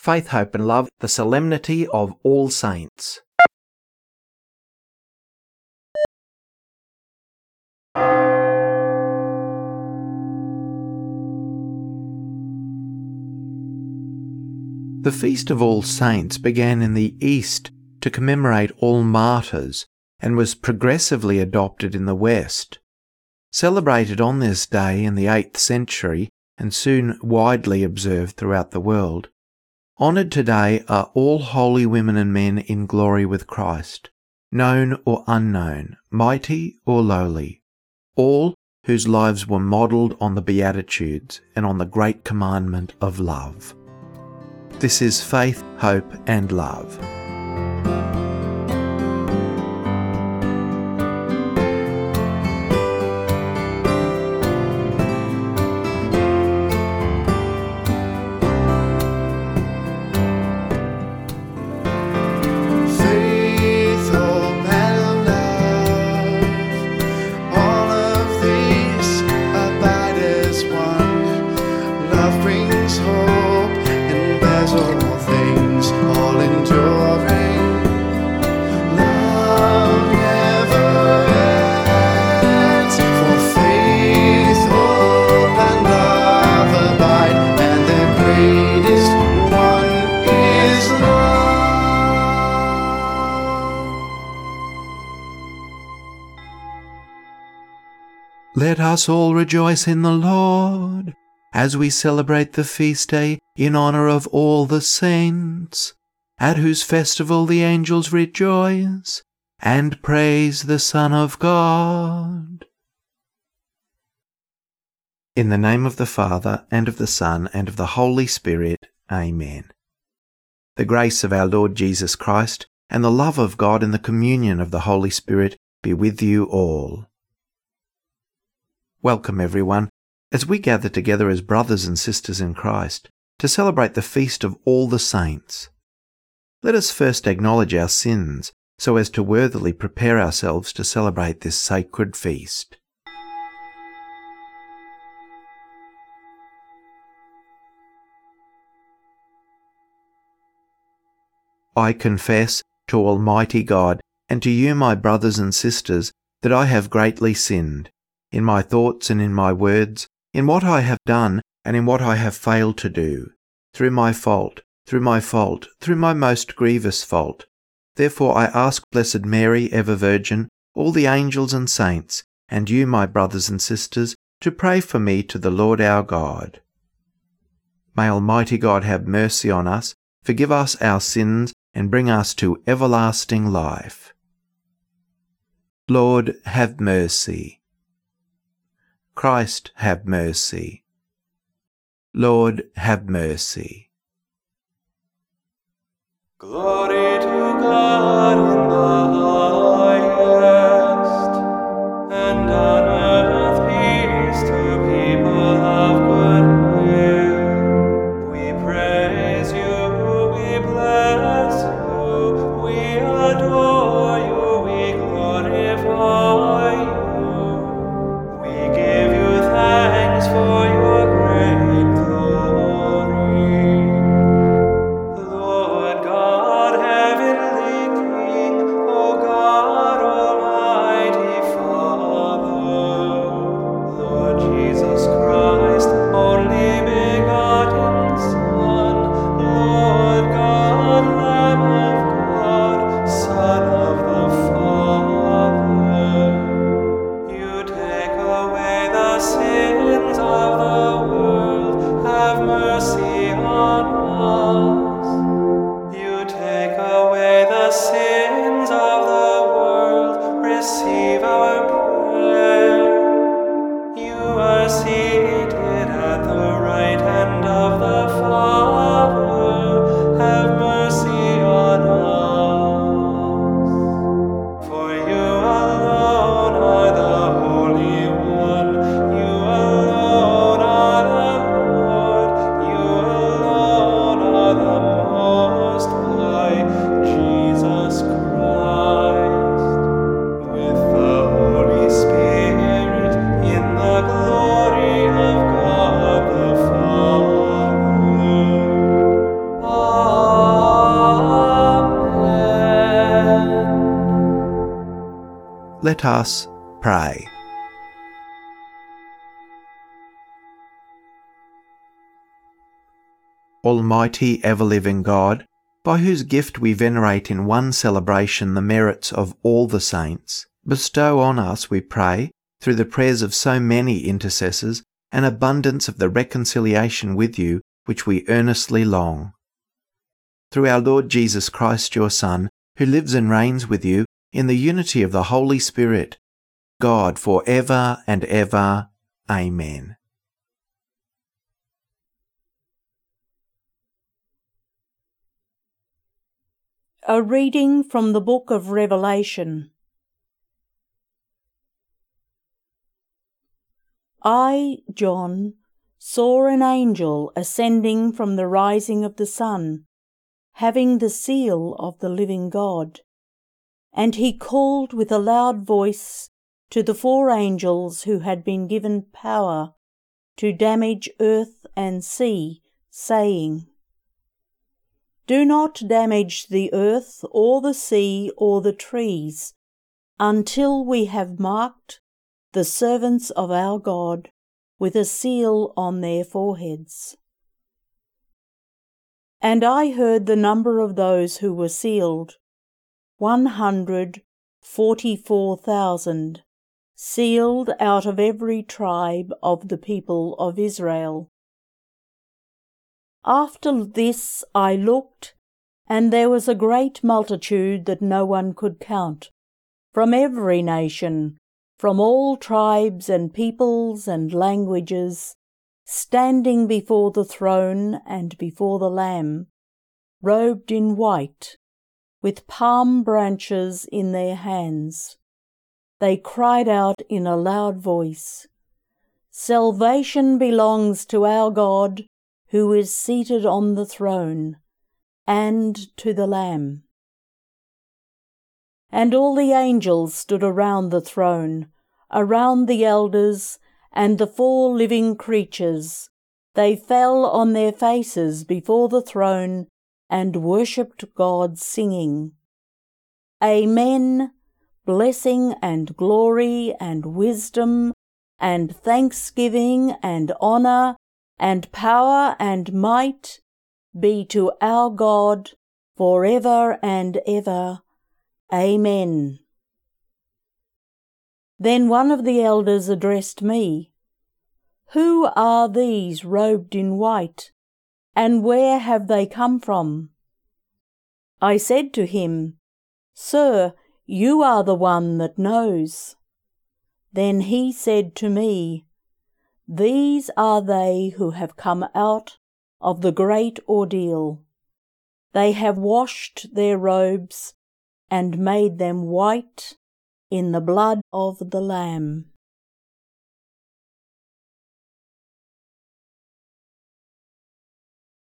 Faith, Hope and Love, the Solemnity of All Saints. The Feast of All Saints began in the East to commemorate all martyrs and was progressively adopted in the West. Celebrated on this day in the 8th century and soon widely observed throughout the world, honoured today are all holy women and men in glory with Christ, known or unknown, mighty or lowly, all whose lives were modelled on the Beatitudes and on the great commandment of love. This is faith, hope, and love. Us all rejoice in the Lord as we celebrate the feast day in honour of all the saints, at whose festival the angels rejoice and praise the Son of God. In the name of the Father, and of the Son, and of the Holy Spirit, Amen. The grace of our Lord Jesus Christ, and the love of God, and the communion of the Holy Spirit be with you all. Welcome, everyone, as we gather together as brothers and sisters in Christ to celebrate the feast of all the saints. Let us first acknowledge our sins so as to worthily prepare ourselves to celebrate this sacred feast. I confess to Almighty God and to you, my brothers and sisters, that I have greatly sinned in my thoughts and in my words, in what I have done and in what I have failed to do, through my fault, through my fault, through my most grievous fault. Therefore I ask Blessed Mary, ever Virgin, all the angels and saints, and you, my brothers and sisters, to pray for me to the Lord our God. May Almighty God have mercy on us, forgive us our sins, and bring us to everlasting life. Lord, have mercy. Christ, have mercy. Lord, have mercy. Glory to God Us pray. Almighty ever living God, by whose gift we venerate in one celebration the merits of all the saints, bestow on us, we pray, through the prayers of so many intercessors, an abundance of the reconciliation with you which we earnestly long. Through our Lord Jesus Christ, your Son, who lives and reigns with you in the unity of the Holy Spirit, God for ever and ever. Amen. A reading from the book of Revelation. I, John, saw an angel ascending from the rising of the sun, having the seal of the living God. And he called with a loud voice to the four angels who had been given power to damage earth and sea, saying, Do not damage the earth or the sea or the trees until we have marked the servants of our God with a seal on their foreheads. And I heard the number of those who were sealed, one hundred forty four thousand, sealed out of every tribe of the people of Israel. After this I looked, and there was a great multitude that no one could count, from every nation, from all tribes and peoples and languages, standing before the throne and before the Lamb, robed in white, with palm branches in their hands. They cried out in a loud voice, Salvation belongs to our God, who is seated on the throne, and to the Lamb. And all the angels stood around the throne, around the elders, and the four living creatures. They fell on their faces before the throne and worshipped God, singing, Amen, blessing and glory and wisdom and thanksgiving and honour and power and might be to our God for ever and ever. Amen. Then one of the elders addressed me. Who are these robed in white, and where have they come from? I said to him, Sir, you are the one that knows. Then he said to me, These are they who have come out of the great ordeal. They have washed their robes and made them white in the blood of the Lamb.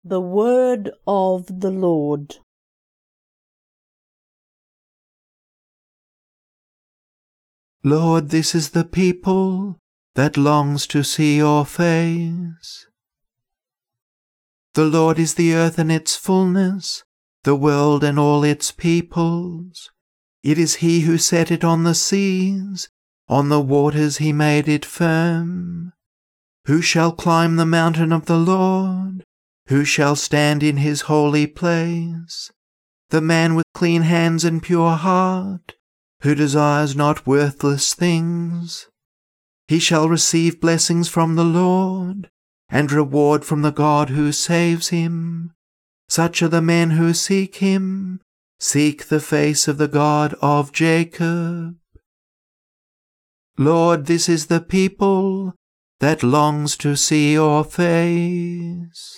The Word of the Lord. Lord, this is the people that longs to see your face. The Lord is the earth and its fullness, the world and all its peoples. It is he who set it on the seas, on the waters he made it firm. Who shall climb the mountain of the Lord? Who shall stand in his holy place? The man with clean hands and pure heart, who desires not worthless things. He shall receive blessings from the Lord, and reward from the God who saves him. Such are the men who seek him, seek the face of the God of Jacob. Lord, this is the people that longs to see your face.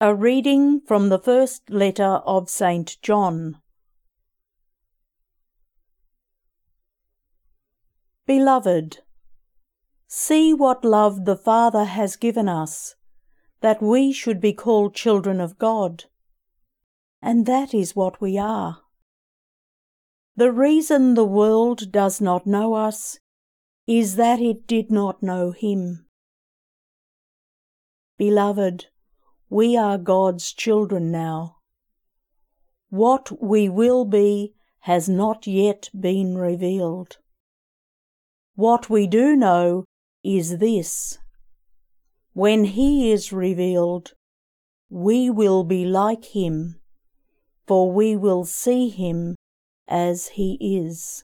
A reading from the first letter of St. John. Beloved, See what love the Father has given us, that we should be called children of God. And that is what we are. The reason the world does not know us is that it did not know Him. Beloved, we are God's children now. What we will be has not yet been revealed. What we do know is this when he is revealed, we will be like him, for we will see him as he is.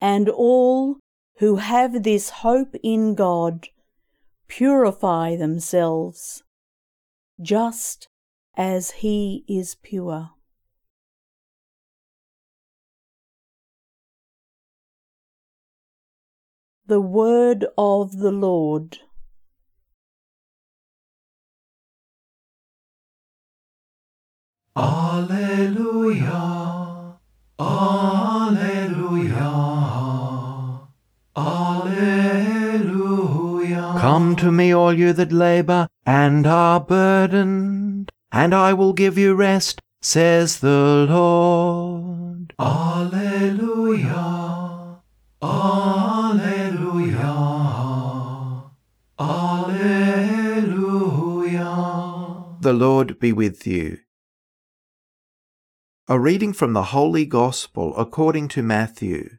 And all who have this hope in God purify themselves, just as he is pure. The word of the Lord. Alleluia, Alleluia, Come to me, all you that labour and are burdened, and I will give you rest, says the Lord. Alleluia, Alleluia, Alleluia. The Lord be with you. A reading from the Holy Gospel according to Matthew.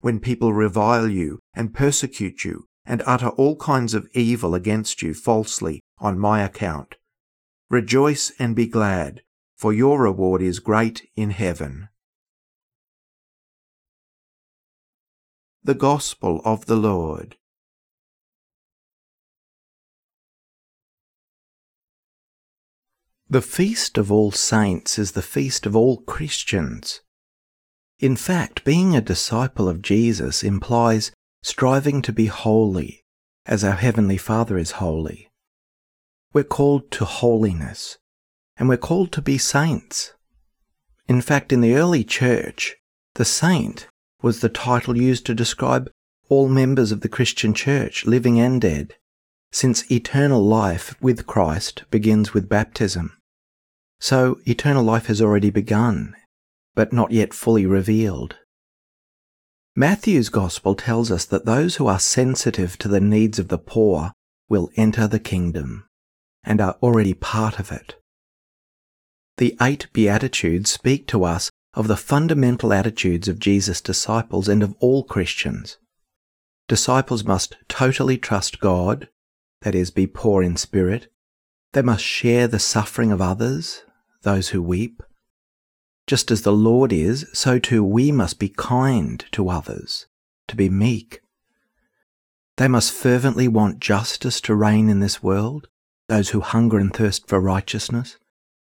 when people revile you and persecute you and utter all kinds of evil against you falsely on my account. Rejoice and be glad, for your reward is great in heaven. the gospel of the Lord. The Feast of All Saints is the feast of all Christians. In fact, being a disciple of Jesus implies striving to be holy, as our Heavenly Father is holy. We're called to holiness, and we're called to be saints. In fact, in the early church, the saint was the title used to describe all members of the Christian Church, living and dead, since eternal life with Christ begins with baptism. So eternal life has already begun, but not yet fully revealed. Matthew's Gospel tells us that those who are sensitive to the needs of the poor will enter the kingdom and are already part of it. The eight Beatitudes speak to us of the fundamental attitudes of Jesus' disciples and of all Christians. Disciples must totally trust God, that is, be poor in spirit. They must share the suffering of others, those who weep. Just as the Lord is, so too we must be kind to others, to be meek. They must fervently want justice to reign in this world, those who hunger and thirst for righteousness,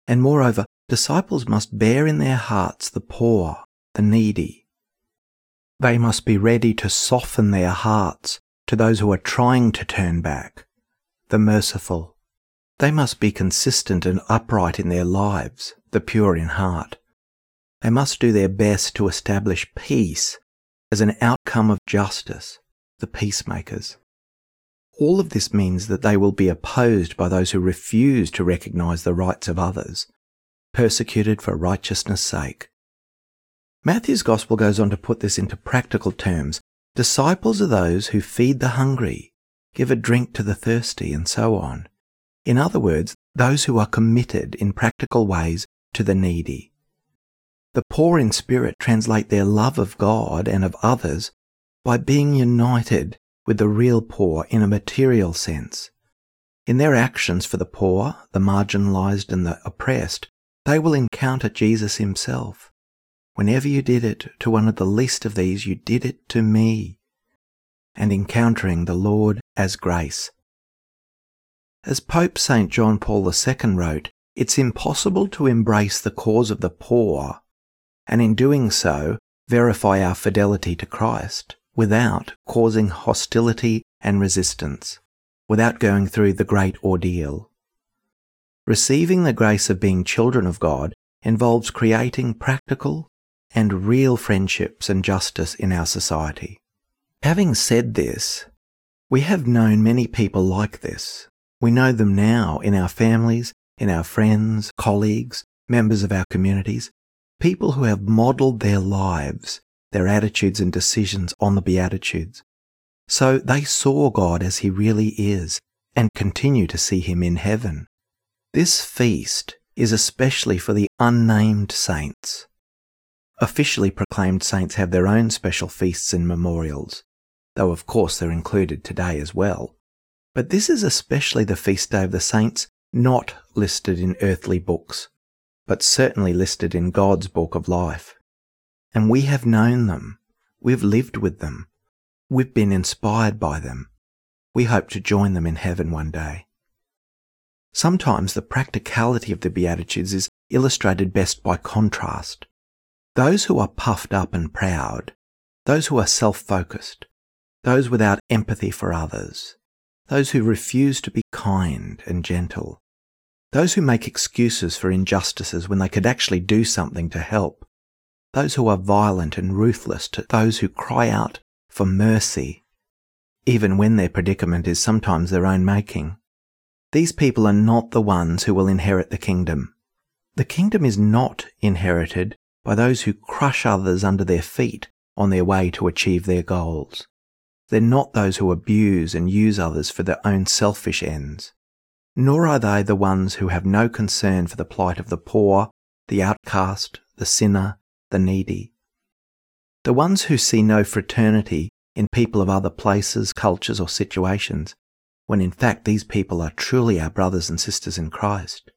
and moreover, disciples must bear in their hearts the poor, the needy. They must be ready to soften their hearts to those who are trying to turn back, the merciful. They must be consistent and upright in their lives, the pure in heart. They must do their best to establish peace as an outcome of justice, the peacemakers. All of this means that they will be opposed by those who refuse to recognize the rights of others persecuted for righteousness' sake. Matthew's Gospel goes on to put this into practical terms. Disciples are those who feed the hungry, give a drink to the thirsty, and so on. In other words, those who are committed in practical ways to the needy. The poor in spirit translate their love of God and of others by being united with the real poor in a material sense. In their actions for the poor, the marginalized, and the oppressed, they will encounter Jesus himself. Whenever you did it to one of the least of these, you did it to me. And encountering the Lord as grace. As Pope St. John Paul II wrote, it's impossible to embrace the cause of the poor, and in doing so, verify our fidelity to Christ without causing hostility and resistance, without going through the great ordeal. Receiving the grace of being children of God involves creating practical and real friendships and justice in our society. Having said this, we have known many people like this. We know them now in our families, in our friends, colleagues, members of our communities, people who have modelled their lives, their attitudes and decisions on the Beatitudes. So they saw God as He really is and continue to see Him in heaven. This feast is especially for the unnamed saints. Officially proclaimed saints have their own special feasts and memorials, though of course they're included today as well. But this is especially the feast day of the saints not listed in earthly books, but certainly listed in God's book of life. And we have known them. We've lived with them. We've been inspired by them. We hope to join them in heaven one day. Sometimes the practicality of the Beatitudes is illustrated best by contrast. Those who are puffed up and proud, those who are self-focused, those without empathy for others, those who refuse to be kind and gentle, those who make excuses for injustices when they could actually do something to help, those who are violent and ruthless to those who cry out for mercy, even when their predicament is sometimes their own making. These people are not the ones who will inherit the kingdom. The kingdom is not inherited by those who crush others under their feet on their way to achieve their goals. They're not those who abuse and use others for their own selfish ends. Nor are they the ones who have no concern for the plight of the poor, the outcast, the sinner, the needy. The ones who see no fraternity in people of other places, cultures, or situations when in fact these people are truly our brothers and sisters in Christ.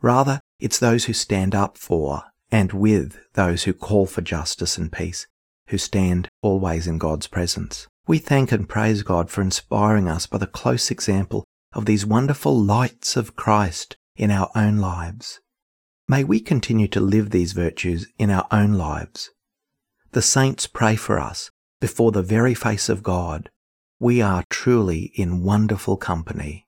Rather, it's those who stand up for and with those who call for justice and peace, who stand always in God's presence. We thank and praise God for inspiring us by the close example of these wonderful lights of Christ in our own lives. May we continue to live these virtues in our own lives. The saints pray for us before the very face of God we are truly in wonderful company.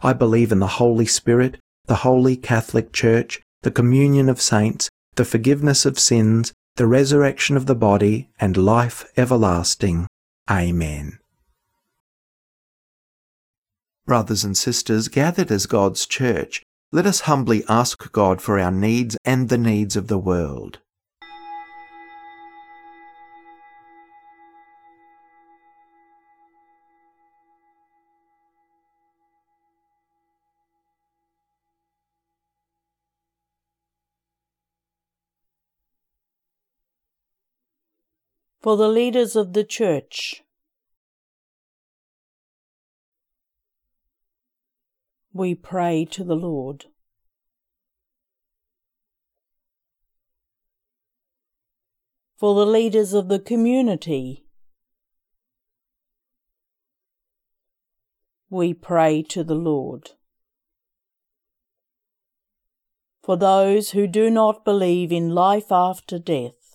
I believe in the Holy Spirit, the Holy Catholic Church, the communion of saints, the forgiveness of sins, the resurrection of the body, and life everlasting. Amen. Brothers and sisters, gathered as God's church, let us humbly ask God for our needs and the needs of the world. For the leaders of the Church. We pray to the Lord. For the leaders of the community. We pray to the Lord. For those who do not believe in life after death.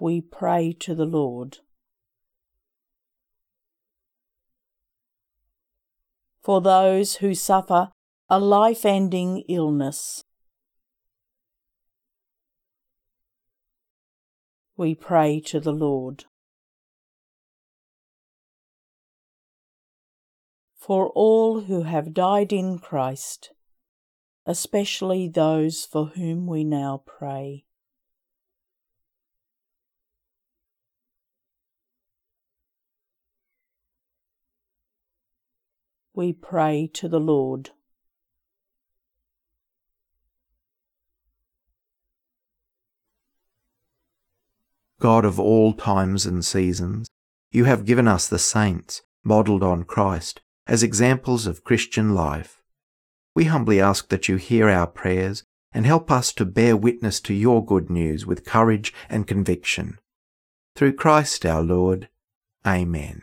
We pray to the Lord. For those who suffer a life ending illness, we pray to the Lord. For all who have died in Christ, especially those for whom we now pray. We pray to the Lord. God of all times and seasons, you have given us the saints, modelled on Christ, as examples of Christian life. We humbly ask that you hear our prayers and help us to bear witness to your good news with courage and conviction. Through Christ our Lord. Amen.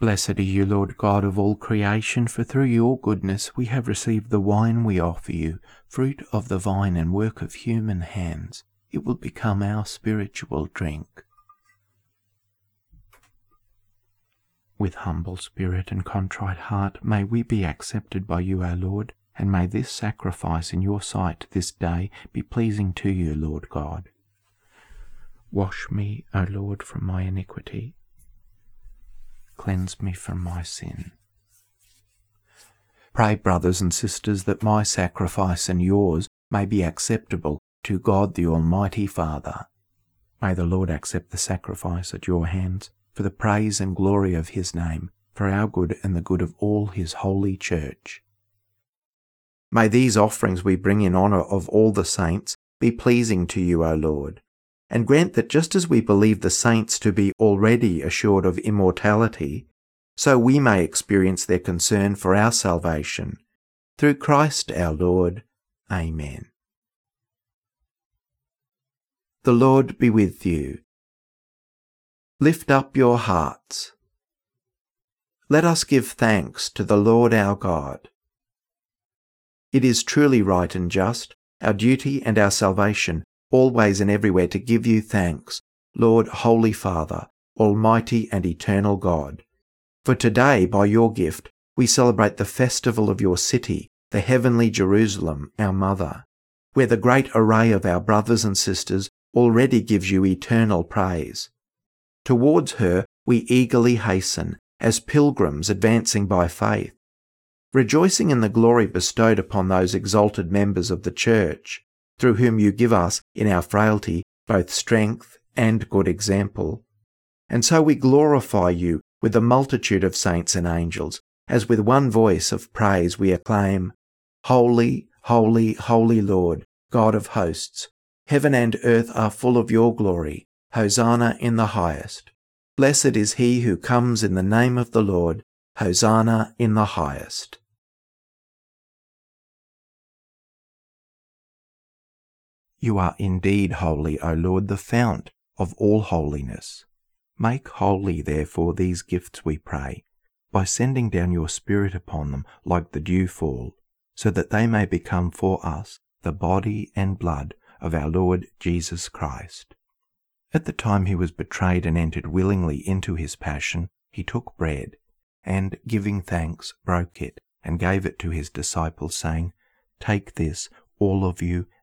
Blessed are you, Lord God of all creation, for through your goodness we have received the wine we offer you, fruit of the vine and work of human hands. It will become our spiritual drink. With humble spirit and contrite heart, may we be accepted by you, our Lord, and may this sacrifice in your sight this day be pleasing to you, Lord God. Wash me, O Lord, from my iniquity cleanse me from my sin. Pray, brothers and sisters, that my sacrifice and yours may be acceptable to God the Almighty Father. May the Lord accept the sacrifice at your hands for the praise and glory of his name, for our good and the good of all his holy church. May these offerings we bring in honour of all the saints be pleasing to you, O Lord, and grant that just as we believe the saints to be already assured of immortality, so we may experience their concern for our salvation. Through Christ our Lord. Amen. The Lord be with you. Lift up your hearts. Let us give thanks to the Lord our God. It is truly right and just, our duty and our salvation always and everywhere to give you thanks, Lord, Holy Father, Almighty and Eternal God. For today, by your gift, we celebrate the festival of your city, the heavenly Jerusalem, our mother, where the great array of our brothers and sisters already gives you eternal praise. Towards her we eagerly hasten, as pilgrims advancing by faith, rejoicing in the glory bestowed upon those exalted members of the Church, through whom you give us, in our frailty, both strength and good example. And so we glorify you with the multitude of saints and angels, as with one voice of praise we acclaim, Holy, holy, holy Lord, God of hosts, heaven and earth are full of your glory. Hosanna in the highest. Blessed is he who comes in the name of the Lord. Hosanna in the highest. You are indeed holy, O Lord, the fount of all holiness. Make holy, therefore, these gifts, we pray, by sending down your Spirit upon them like the dewfall, so that they may become for us the body and blood of our Lord Jesus Christ. At the time he was betrayed and entered willingly into his passion, he took bread, and giving thanks, broke it, and gave it to his disciples, saying, Take this, all of you,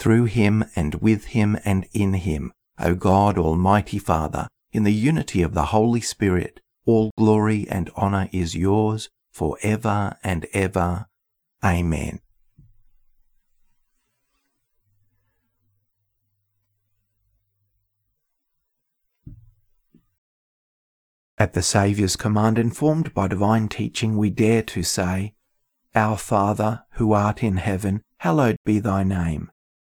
through him and with him and in him, O God, Almighty Father, in the unity of the Holy Spirit, all glory and honour is yours for ever and ever. Amen. At the Saviour's command, informed by divine teaching, we dare to say, Our Father, who art in heaven, hallowed be thy name.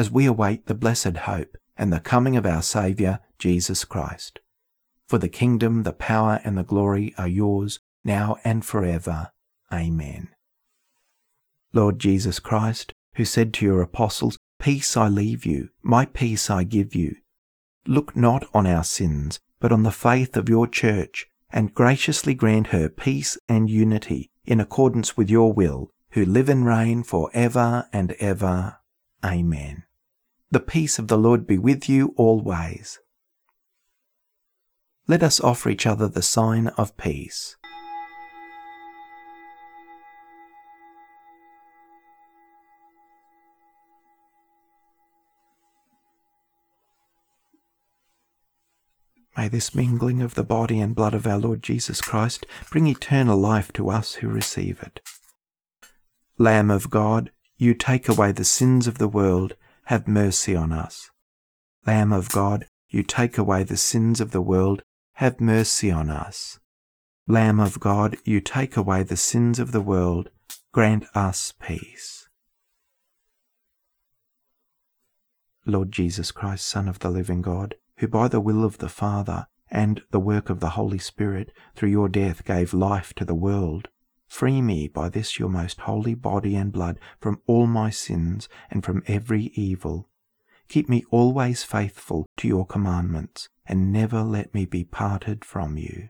as we await the blessed hope and the coming of our Saviour, Jesus Christ. For the kingdom, the power, and the glory are yours, now and forever. Amen. Lord Jesus Christ, who said to your apostles, Peace I leave you, my peace I give you. Look not on our sins, but on the faith of your church, and graciously grant her peace and unity in accordance with your will, who live and reign for ever and ever. Amen. The peace of the Lord be with you always. Let us offer each other the sign of peace. May this mingling of the body and blood of our Lord Jesus Christ bring eternal life to us who receive it. Lamb of God, you take away the sins of the world, have mercy on us. Lamb of God, you take away the sins of the world, have mercy on us. Lamb of God, you take away the sins of the world, grant us peace. Lord Jesus Christ, Son of the living God, who by the will of the Father and the work of the Holy Spirit through your death gave life to the world, Free me by this your most holy body and blood from all my sins and from every evil. Keep me always faithful to your commandments, and never let me be parted from you.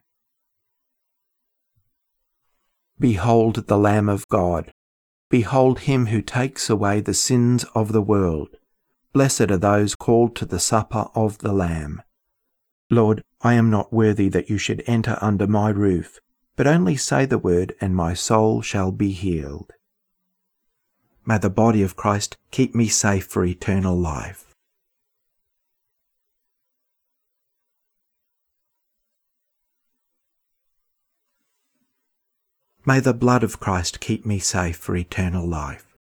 Behold the Lamb of God Behold him who takes away the sins of the world. Blessed are those called to the supper of the Lamb. Lord, I am not worthy that you should enter under my roof, but only say the word, and my soul shall be healed. May the body of Christ keep me safe for eternal life. May the blood of Christ keep me safe for eternal life.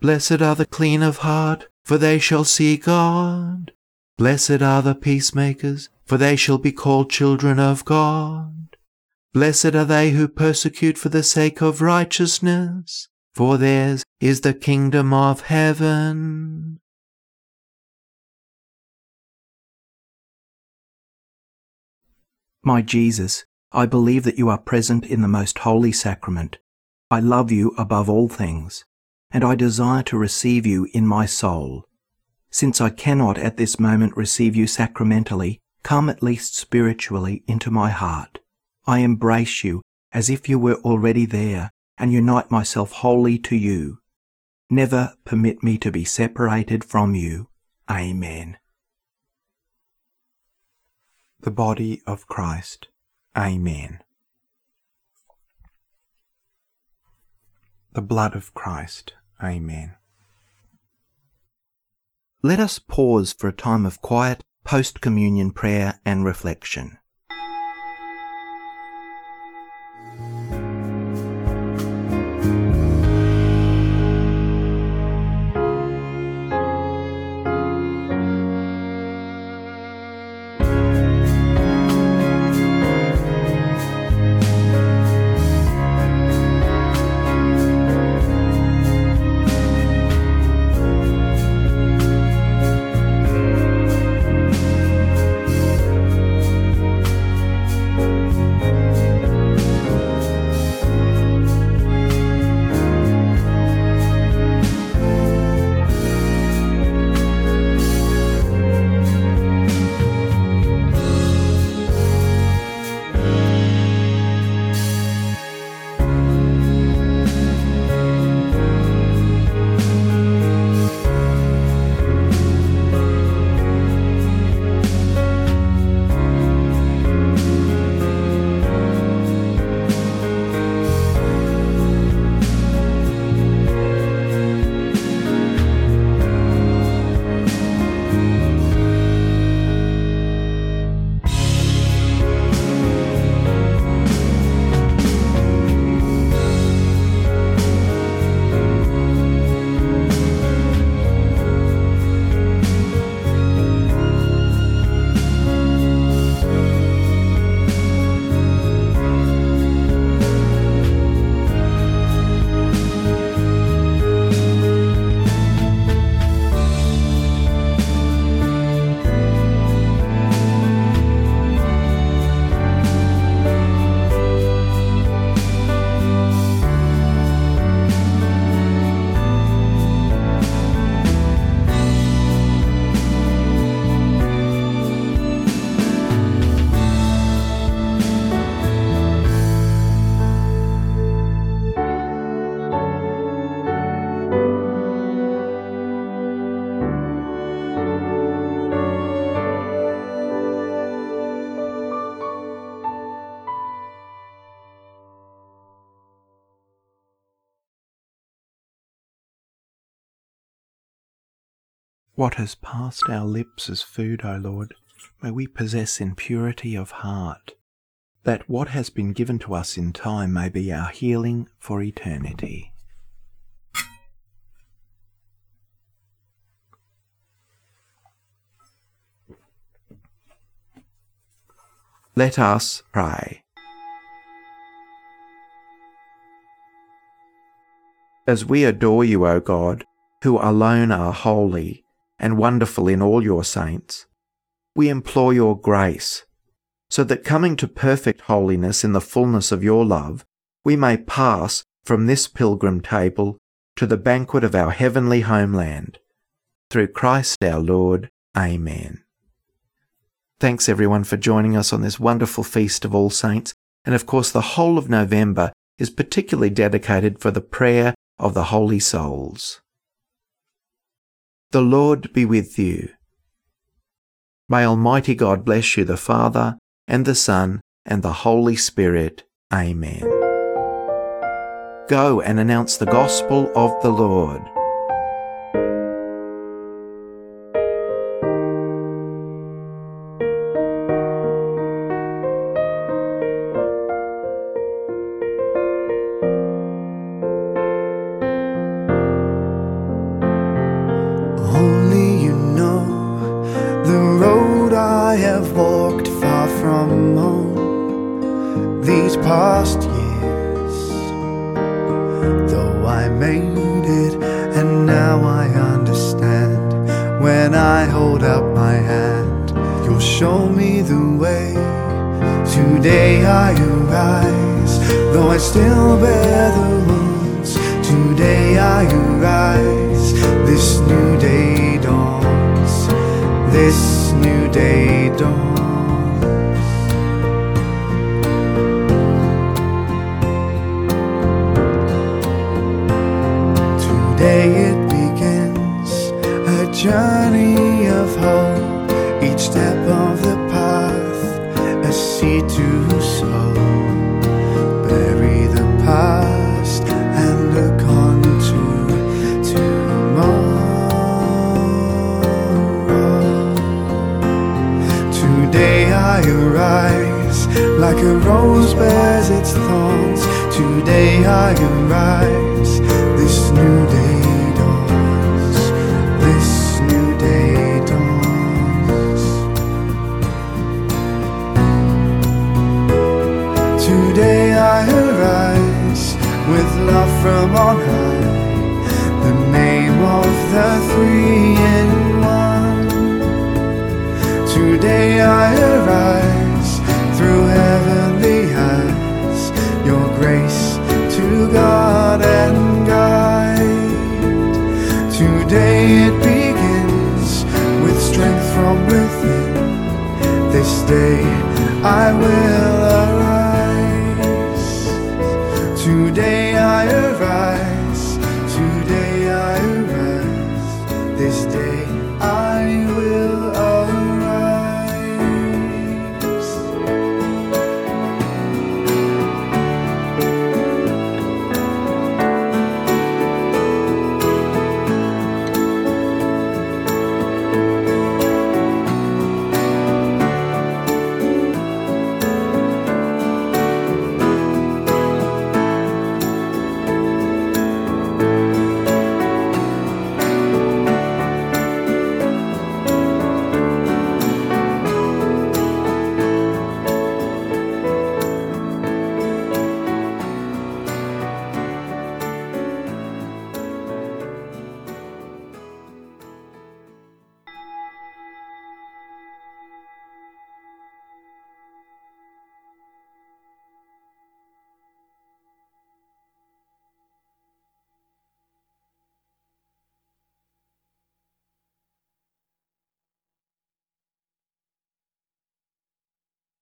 Blessed are the clean of heart, for they shall see God. Blessed are the peacemakers, for they shall be called children of God. Blessed are they who persecute for the sake of righteousness, for theirs is the kingdom of heaven. My Jesus, I believe that you are present in the most holy sacrament. I love you above all things, and I desire to receive you in my soul. Since I cannot at this moment receive you sacramentally, come at least spiritually into my heart. I embrace you as if you were already there and unite myself wholly to you. Never permit me to be separated from you. Amen. The body of Christ. Amen. The blood of Christ. Amen. Let us pause for a time of quiet post communion prayer and reflection. What has passed our lips as food, O Lord, may we possess in purity of heart, that what has been given to us in time may be our healing for eternity. Let us pray. As we adore you, O God, who alone are holy, and wonderful in all your saints, we implore your grace, so that coming to perfect holiness in the fullness of your love, we may pass from this pilgrim table to the banquet of our heavenly homeland. Through Christ our Lord. Amen. Thanks everyone for joining us on this wonderful feast of All Saints, and of course the whole of November is particularly dedicated for the prayer of the holy souls. The Lord be with you. May Almighty God bless you, the Father, and the Son, and the Holy Spirit. Amen. Go and announce the gospel of the Lord. Today it begins a journey of hope. Each step of the path, a seed to sow. Bury the past and look on to tomorrow. Today I arise like a rose bears its thorns. Today I arise. This new day dawns. This new day dawns. Today I arise with love from on high. The name of the three in one. Today I arise through heavenly God and guide. Today it begins with strength from within. This day I will